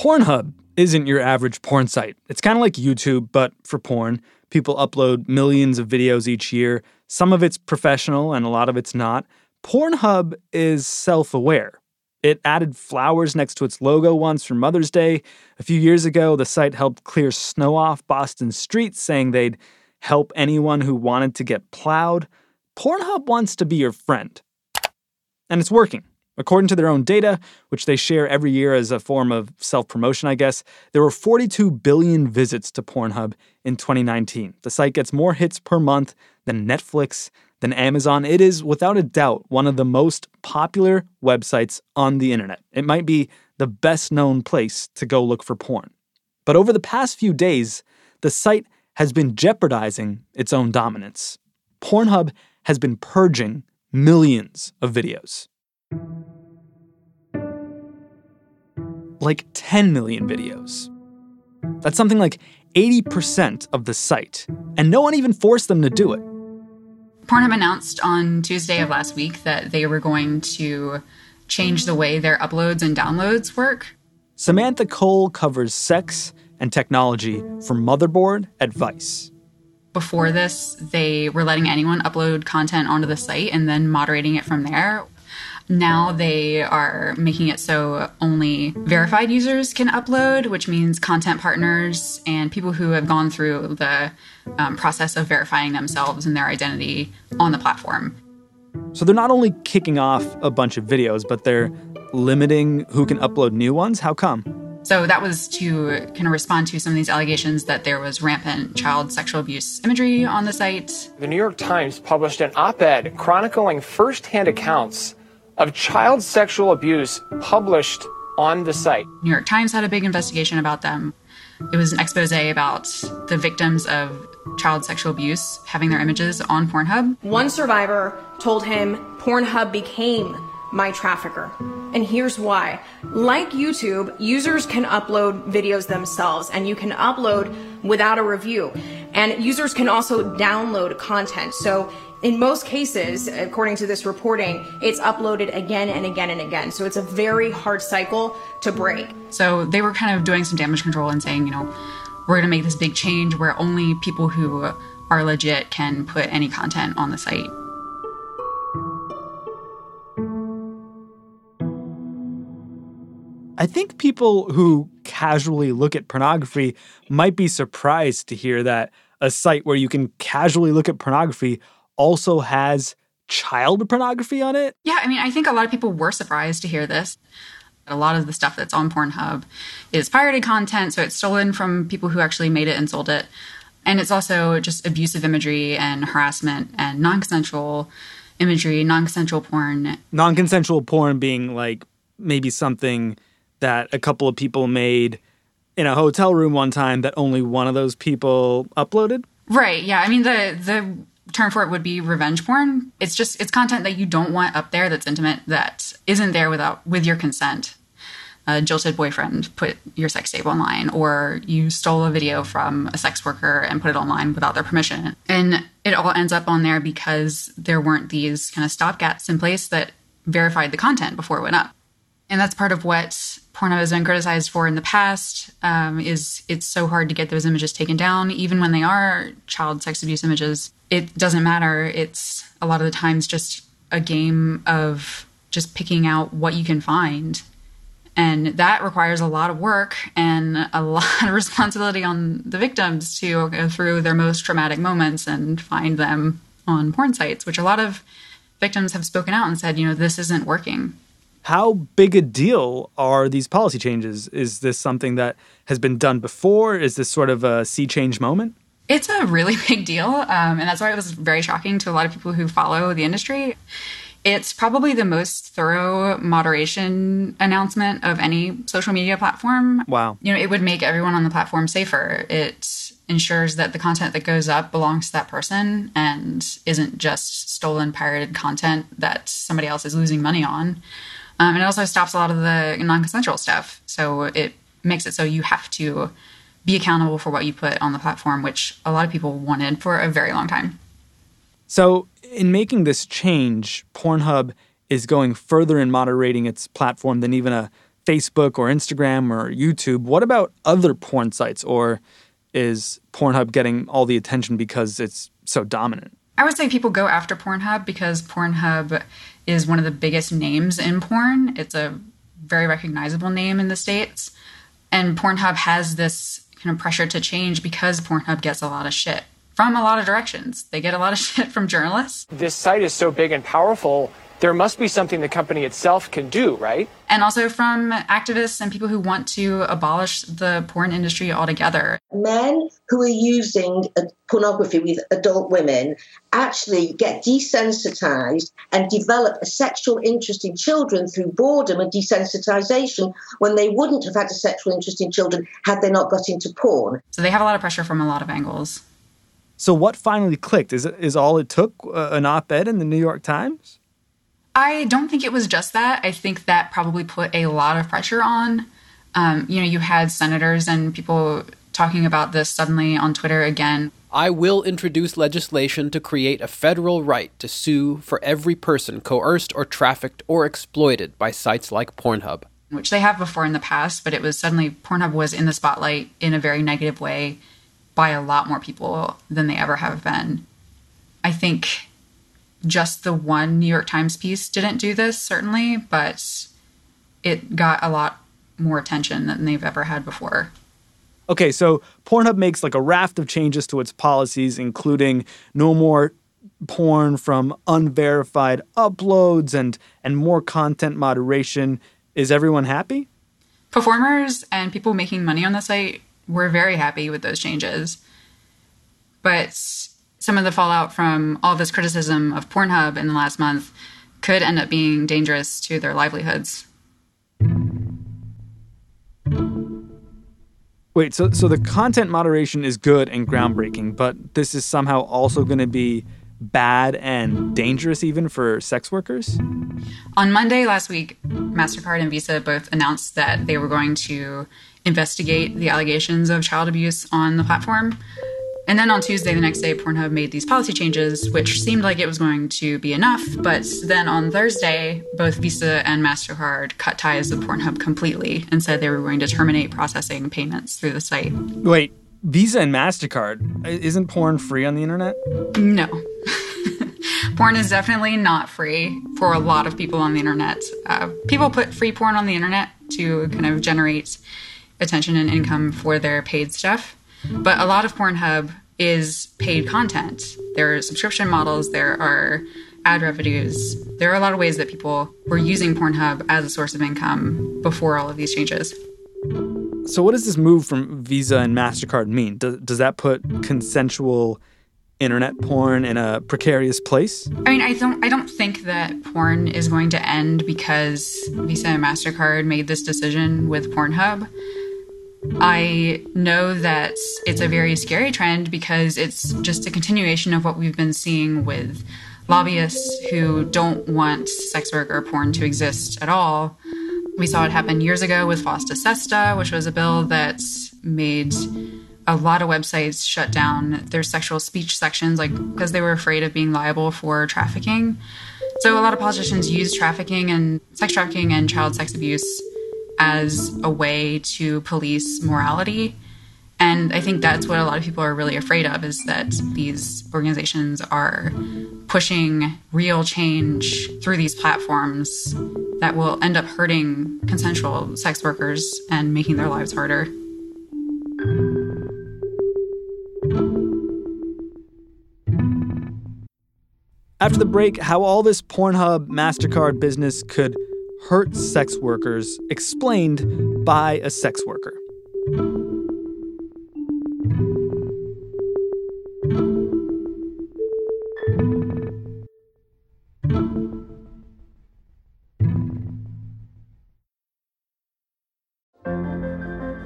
Pornhub isn't your average porn site. It's kind of like YouTube, but for porn. People upload millions of videos each year. Some of it's professional and a lot of it's not. Pornhub is self aware. It added flowers next to its logo once for Mother's Day. A few years ago, the site helped clear snow off Boston streets, saying they'd help anyone who wanted to get plowed. Pornhub wants to be your friend. And it's working. According to their own data, which they share every year as a form of self promotion, I guess, there were 42 billion visits to Pornhub in 2019. The site gets more hits per month than Netflix, than Amazon. It is, without a doubt, one of the most popular websites on the internet. It might be the best known place to go look for porn. But over the past few days, the site has been jeopardizing its own dominance. Pornhub has been purging millions of videos. Like 10 million videos. That's something like 80% of the site, and no one even forced them to do it. Pornhub announced on Tuesday of last week that they were going to change the way their uploads and downloads work. Samantha Cole covers sex and technology for Motherboard at Vice. Before this, they were letting anyone upload content onto the site and then moderating it from there. Now they are making it so only verified users can upload, which means content partners and people who have gone through the um, process of verifying themselves and their identity on the platform. So they're not only kicking off a bunch of videos, but they're limiting who can upload new ones. How come? So that was to kind of respond to some of these allegations that there was rampant child sexual abuse imagery on the site. The New York Times published an op ed chronicling firsthand accounts of child sexual abuse published on the site. New York Times had a big investigation about them. It was an expose about the victims of child sexual abuse having their images on Pornhub. One survivor told him Pornhub became my trafficker. And here's why. Like YouTube, users can upload videos themselves and you can upload without a review. And users can also download content. So in most cases, according to this reporting, it's uploaded again and again and again. So it's a very hard cycle to break. So they were kind of doing some damage control and saying, you know, we're going to make this big change where only people who are legit can put any content on the site. I think people who casually look at pornography might be surprised to hear that a site where you can casually look at pornography also has child pornography on it? Yeah, I mean, I think a lot of people were surprised to hear this. A lot of the stuff that's on Pornhub is pirated content, so it's stolen from people who actually made it and sold it. And it's also just abusive imagery and harassment and non consensual imagery, non consensual porn. Non consensual porn being like maybe something that a couple of people made in a hotel room one time that only one of those people uploaded? Right. Yeah. I mean, the the term for it would be revenge porn. It's just it's content that you don't want up there that's intimate that isn't there without with your consent. a jilted boyfriend put your sex tape online, or you stole a video from a sex worker and put it online without their permission. And it all ends up on there because there weren't these kind of stopgaps in place that verified the content before it went up. And that's part of what Pornhub has been criticized for in the past. Um, is it's so hard to get those images taken down, even when they are child sex abuse images. It doesn't matter. It's a lot of the times just a game of just picking out what you can find and that requires a lot of work and a lot of responsibility on the victims to go through their most traumatic moments and find them on porn sites, which a lot of victims have spoken out and said, you know, this isn't working. How big a deal are these policy changes? Is this something that has been done before? Is this sort of a sea change moment? It's a really big deal. Um, and that's why it was very shocking to a lot of people who follow the industry. It's probably the most thorough moderation announcement of any social media platform. Wow. You know, it would make everyone on the platform safer. It ensures that the content that goes up belongs to that person and isn't just stolen, pirated content that somebody else is losing money on. Um, and it also stops a lot of the non consensual stuff. So it makes it so you have to be accountable for what you put on the platform, which a lot of people wanted for a very long time. So, in making this change, Pornhub is going further in moderating its platform than even a Facebook or Instagram or YouTube. What about other porn sites, or is Pornhub getting all the attention because it's so dominant? I would say people go after Pornhub because Pornhub is one of the biggest names in porn. It's a very recognizable name in the States. And Pornhub has this kind of pressure to change because Pornhub gets a lot of shit from a lot of directions. They get a lot of shit from journalists. This site is so big and powerful, there must be something the company itself can do, right? And also from activists and people who want to abolish the porn industry altogether. Men who are using pornography with adult women actually get desensitized and develop a sexual interest in children through boredom and desensitization when they wouldn't have had a sexual interest in children had they not got into porn. So they have a lot of pressure from a lot of angles. So what finally clicked? Is is all it took uh, an op-ed in the New York Times? I don't think it was just that. I think that probably put a lot of pressure on. Um, you know, you had senators and people talking about this suddenly on Twitter again. I will introduce legislation to create a federal right to sue for every person coerced or trafficked or exploited by sites like Pornhub. Which they have before in the past, but it was suddenly Pornhub was in the spotlight in a very negative way by a lot more people than they ever have been. I think just the one New York Times piece didn't do this, certainly, but it got a lot more attention than they've ever had before. Okay, so Pornhub makes like a raft of changes to its policies, including no more porn from unverified uploads and and more content moderation. Is everyone happy? Performers and people making money on the site we're very happy with those changes. But some of the fallout from all this criticism of Pornhub in the last month could end up being dangerous to their livelihoods. Wait, so so the content moderation is good and groundbreaking, but this is somehow also going to be bad and dangerous even for sex workers? On Monday last week, MasterCard and Visa both announced that they were going to investigate the allegations of child abuse on the platform. And then on Tuesday, the next day, Pornhub made these policy changes, which seemed like it was going to be enough. But then on Thursday, both Visa and MasterCard cut ties with Pornhub completely and said they were going to terminate processing payments through the site. Wait, Visa and MasterCard, isn't porn free on the internet? No. porn is definitely not free for a lot of people on the internet. Uh, people put free porn on the internet to kind of generate attention and income for their paid stuff. But a lot of Pornhub is paid content. There are subscription models, there are ad revenues. There are a lot of ways that people were using Pornhub as a source of income before all of these changes. So, what does this move from Visa and MasterCard mean? Does, does that put consensual internet porn in a precarious place? I mean, I don't I don't think that porn is going to end because Visa and Mastercard made this decision with Pornhub. I know that it's a very scary trend because it's just a continuation of what we've been seeing with lobbyists who don't want sex work or porn to exist at all, We saw it happen years ago with FOSTA SESTA, which was a bill that made a lot of websites shut down their sexual speech sections, like because they were afraid of being liable for trafficking. So a lot of politicians use trafficking and sex trafficking and child sex abuse as a way to police morality. And I think that's what a lot of people are really afraid of is that these organizations are pushing real change through these platforms that will end up hurting consensual sex workers and making their lives harder. After the break, how all this Pornhub MasterCard business could hurt sex workers, explained by a sex worker.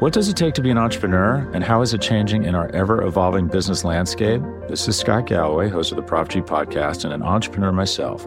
What does it take to be an entrepreneur, and how is it changing in our ever evolving business landscape? This is Scott Galloway, host of the Prop G podcast, and an entrepreneur myself.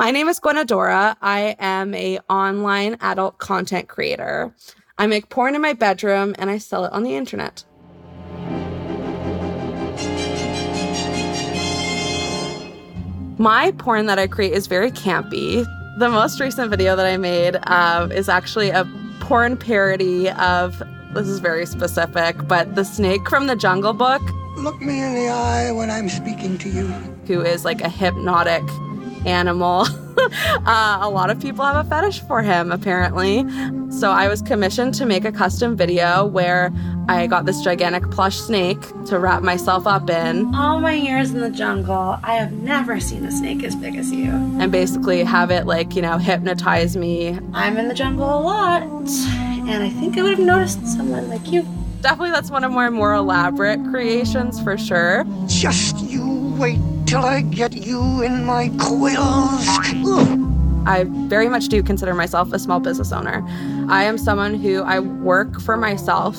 My name is Gwen Adora. I am a online adult content creator. I make porn in my bedroom and I sell it on the internet. My porn that I create is very campy. The most recent video that I made uh, is actually a porn parody of this is very specific, but the snake from the Jungle Book. Look me in the eye when I'm speaking to you. Who is like a hypnotic animal. uh, a lot of people have a fetish for him, apparently. So I was commissioned to make a custom video where I got this gigantic plush snake to wrap myself up in. All my years in the jungle, I have never seen a snake as big as you. And basically have it, like, you know, hypnotize me. I'm in the jungle a lot, and I think I would have noticed someone like you. Definitely, that's one of my more elaborate creations for sure. Just you wait till I get you in my quills. I very much do consider myself a small business owner. I am someone who I work for myself.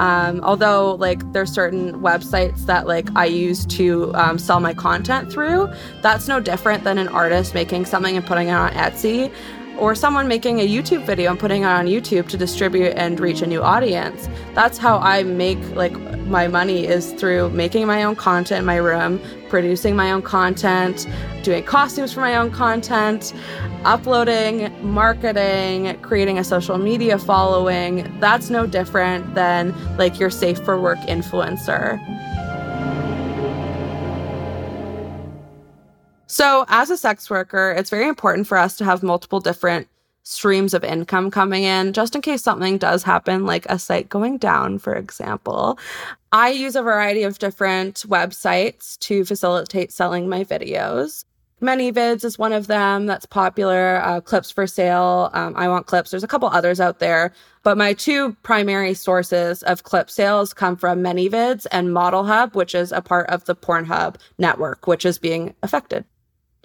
Um, although like there's certain websites that like I use to um, sell my content through, that's no different than an artist making something and putting it on Etsy or someone making a YouTube video and putting it on YouTube to distribute and reach a new audience. That's how I make like my money is through making my own content in my room, producing my own content, doing costumes for my own content, uploading, marketing, creating a social media following. That's no different than like your safe for work influencer. So, as a sex worker, it's very important for us to have multiple different streams of income coming in, just in case something does happen, like a site going down, for example. I use a variety of different websites to facilitate selling my videos. ManyVids is one of them that's popular. Uh, Clips4Sale. Um, iWantClips. There's a couple others out there, but my two primary sources of clip sales come from ManyVids and Model Hub, which is a part of the Pornhub network, which is being affected.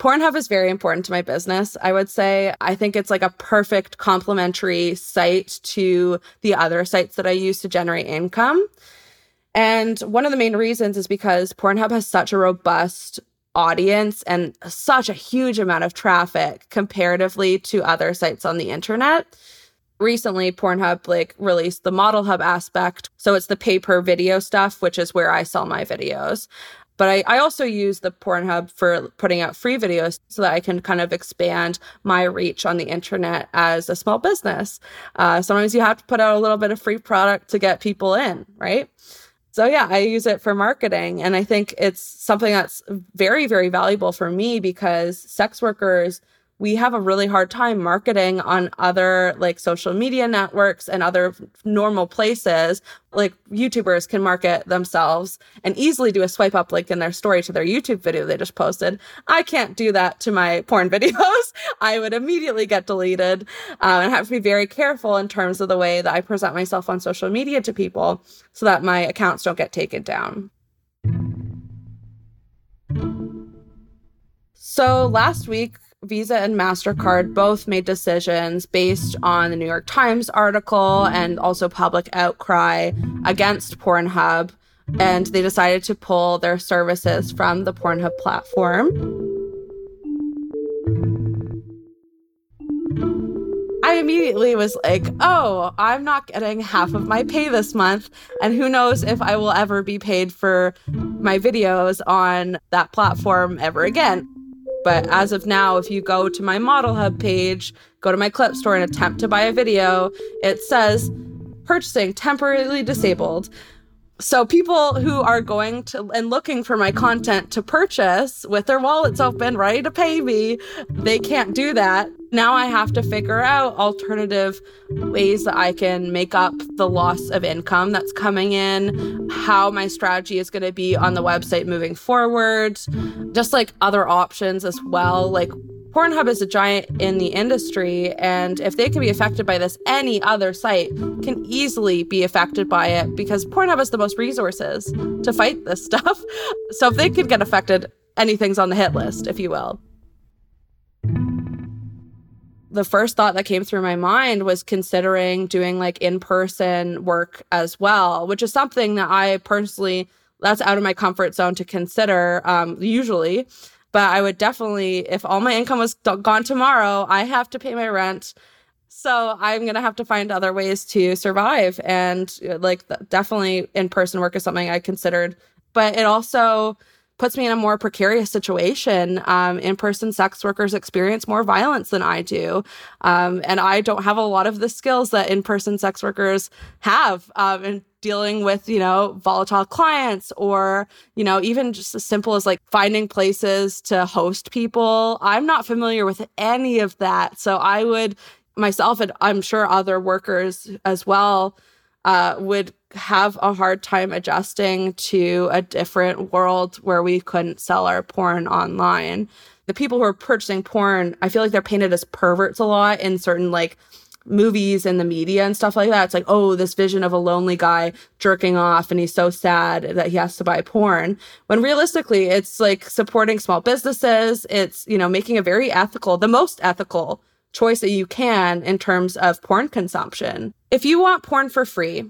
Pornhub is very important to my business. I would say I think it's like a perfect complementary site to the other sites that I use to generate income. And one of the main reasons is because Pornhub has such a robust audience and such a huge amount of traffic comparatively to other sites on the internet. Recently, Pornhub like released the model hub aspect. So it's the pay per video stuff, which is where I sell my videos. But I, I also use the Pornhub for putting out free videos so that I can kind of expand my reach on the internet as a small business. Uh, sometimes you have to put out a little bit of free product to get people in, right? So yeah, I use it for marketing. And I think it's something that's very, very valuable for me because sex workers we have a really hard time marketing on other like social media networks and other normal places. Like YouTubers can market themselves and easily do a swipe up link in their story to their YouTube video they just posted. I can't do that to my porn videos. I would immediately get deleted um, and have to be very careful in terms of the way that I present myself on social media to people so that my accounts don't get taken down. So last week, Visa and MasterCard both made decisions based on the New York Times article and also public outcry against Pornhub. And they decided to pull their services from the Pornhub platform. I immediately was like, oh, I'm not getting half of my pay this month. And who knows if I will ever be paid for my videos on that platform ever again. But as of now, if you go to my Model Hub page, go to my clip store and attempt to buy a video, it says purchasing temporarily disabled. So people who are going to and looking for my content to purchase with their wallets open, ready to pay me, they can't do that. Now I have to figure out alternative ways that I can make up the loss of income that's coming in, how my strategy is going to be on the website moving forward, just like other options as well, like Pornhub is a giant in the industry, and if they can be affected by this, any other site can easily be affected by it because Pornhub has the most resources to fight this stuff. So if they could get affected, anything's on the hit list, if you will. The first thought that came through my mind was considering doing like in person work as well, which is something that I personally, that's out of my comfort zone to consider um, usually but I would definitely, if all my income was gone tomorrow, I have to pay my rent. So I'm going to have to find other ways to survive. And uh, like, definitely in person work is something I considered. But it also puts me in a more precarious situation. Um, in person sex workers experience more violence than I do. Um, and I don't have a lot of the skills that in person sex workers have. Um, and dealing with, you know, volatile clients or, you know, even just as simple as like finding places to host people. I'm not familiar with any of that. So I would myself and I'm sure other workers as well uh, would have a hard time adjusting to a different world where we couldn't sell our porn online. The people who are purchasing porn, I feel like they're painted as perverts a lot in certain like movies and the media and stuff like that. It's like, oh, this vision of a lonely guy jerking off and he's so sad that he has to buy porn. When realistically, it's like supporting small businesses. It's, you know, making a very ethical, the most ethical choice that you can in terms of porn consumption. If you want porn for free,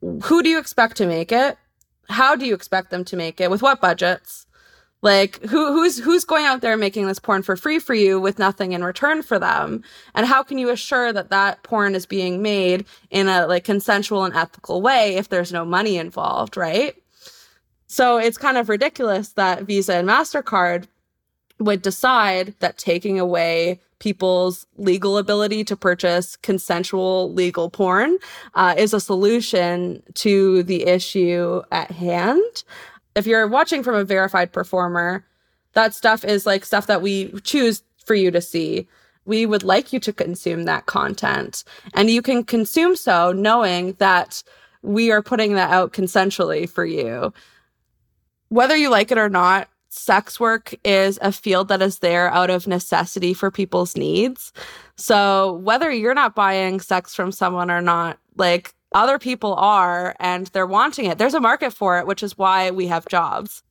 who do you expect to make it? How do you expect them to make it? With what budgets? Like who who's who's going out there making this porn for free for you with nothing in return for them? And how can you assure that that porn is being made in a like consensual and ethical way if there's no money involved, right? So it's kind of ridiculous that Visa and Mastercard would decide that taking away people's legal ability to purchase consensual legal porn uh, is a solution to the issue at hand if you're watching from a verified performer, that stuff is like stuff that we choose for you to see. We would like you to consume that content. And you can consume so knowing that we are putting that out consensually for you. Whether you like it or not, sex work is a field that is there out of necessity for people's needs. So whether you're not buying sex from someone or not, like other people are and they're wanting it. There's a market for it, which is why we have jobs.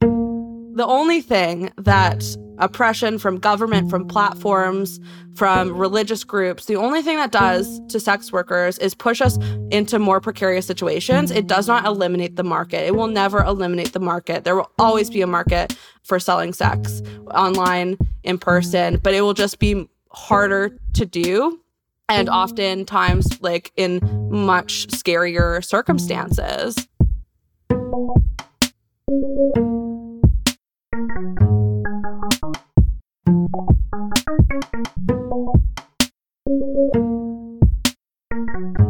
The only thing that oppression from government, from platforms, from religious groups, the only thing that does to sex workers is push us into more precarious situations. It does not eliminate the market. It will never eliminate the market. There will always be a market for selling sex online, in person, but it will just be harder to do and oftentimes like in much scarier circumstances. Thank you.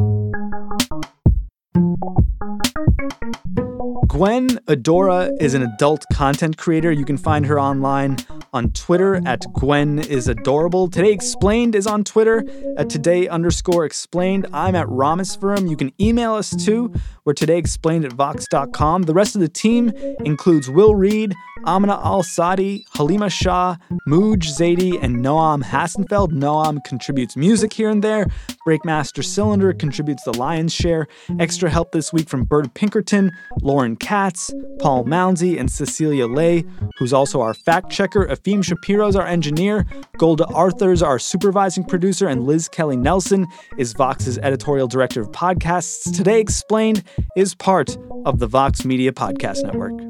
Gwen Adora is an adult content creator. You can find her online on Twitter at Gwen is adorable. Today Explained is on Twitter at today underscore explained. I'm at Rameswaram. You can email us too. We're today explained at vox.com. The rest of the team includes Will Reed, Amina Al Sadi, Halima Shah, Mooj Zaidi, and Noam Hassenfeld. Noam contributes music here and there. Breakmaster Cylinder contributes the lion's share. Extra help this week from Byrd Pinkerton, Lauren Katz, Paul Mounsey, and Cecilia Lei, who's also our fact checker. Efim Shapiro's our engineer. Golda Arthur's our supervising producer, and Liz Kelly Nelson is Vox's editorial director of podcasts. Today Explained is part of the Vox Media Podcast Network.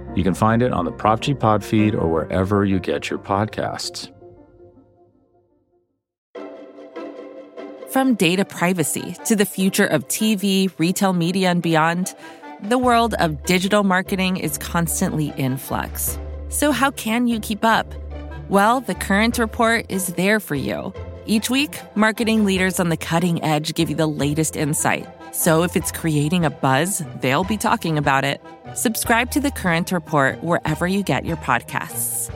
You can find it on the Prop G Pod feed or wherever you get your podcasts. From data privacy to the future of TV, retail media, and beyond, the world of digital marketing is constantly in flux. So, how can you keep up? Well, the Current Report is there for you. Each week, marketing leaders on the cutting edge give you the latest insight. So if it's creating a buzz, they'll be talking about it. Subscribe to The Current Report wherever you get your podcasts.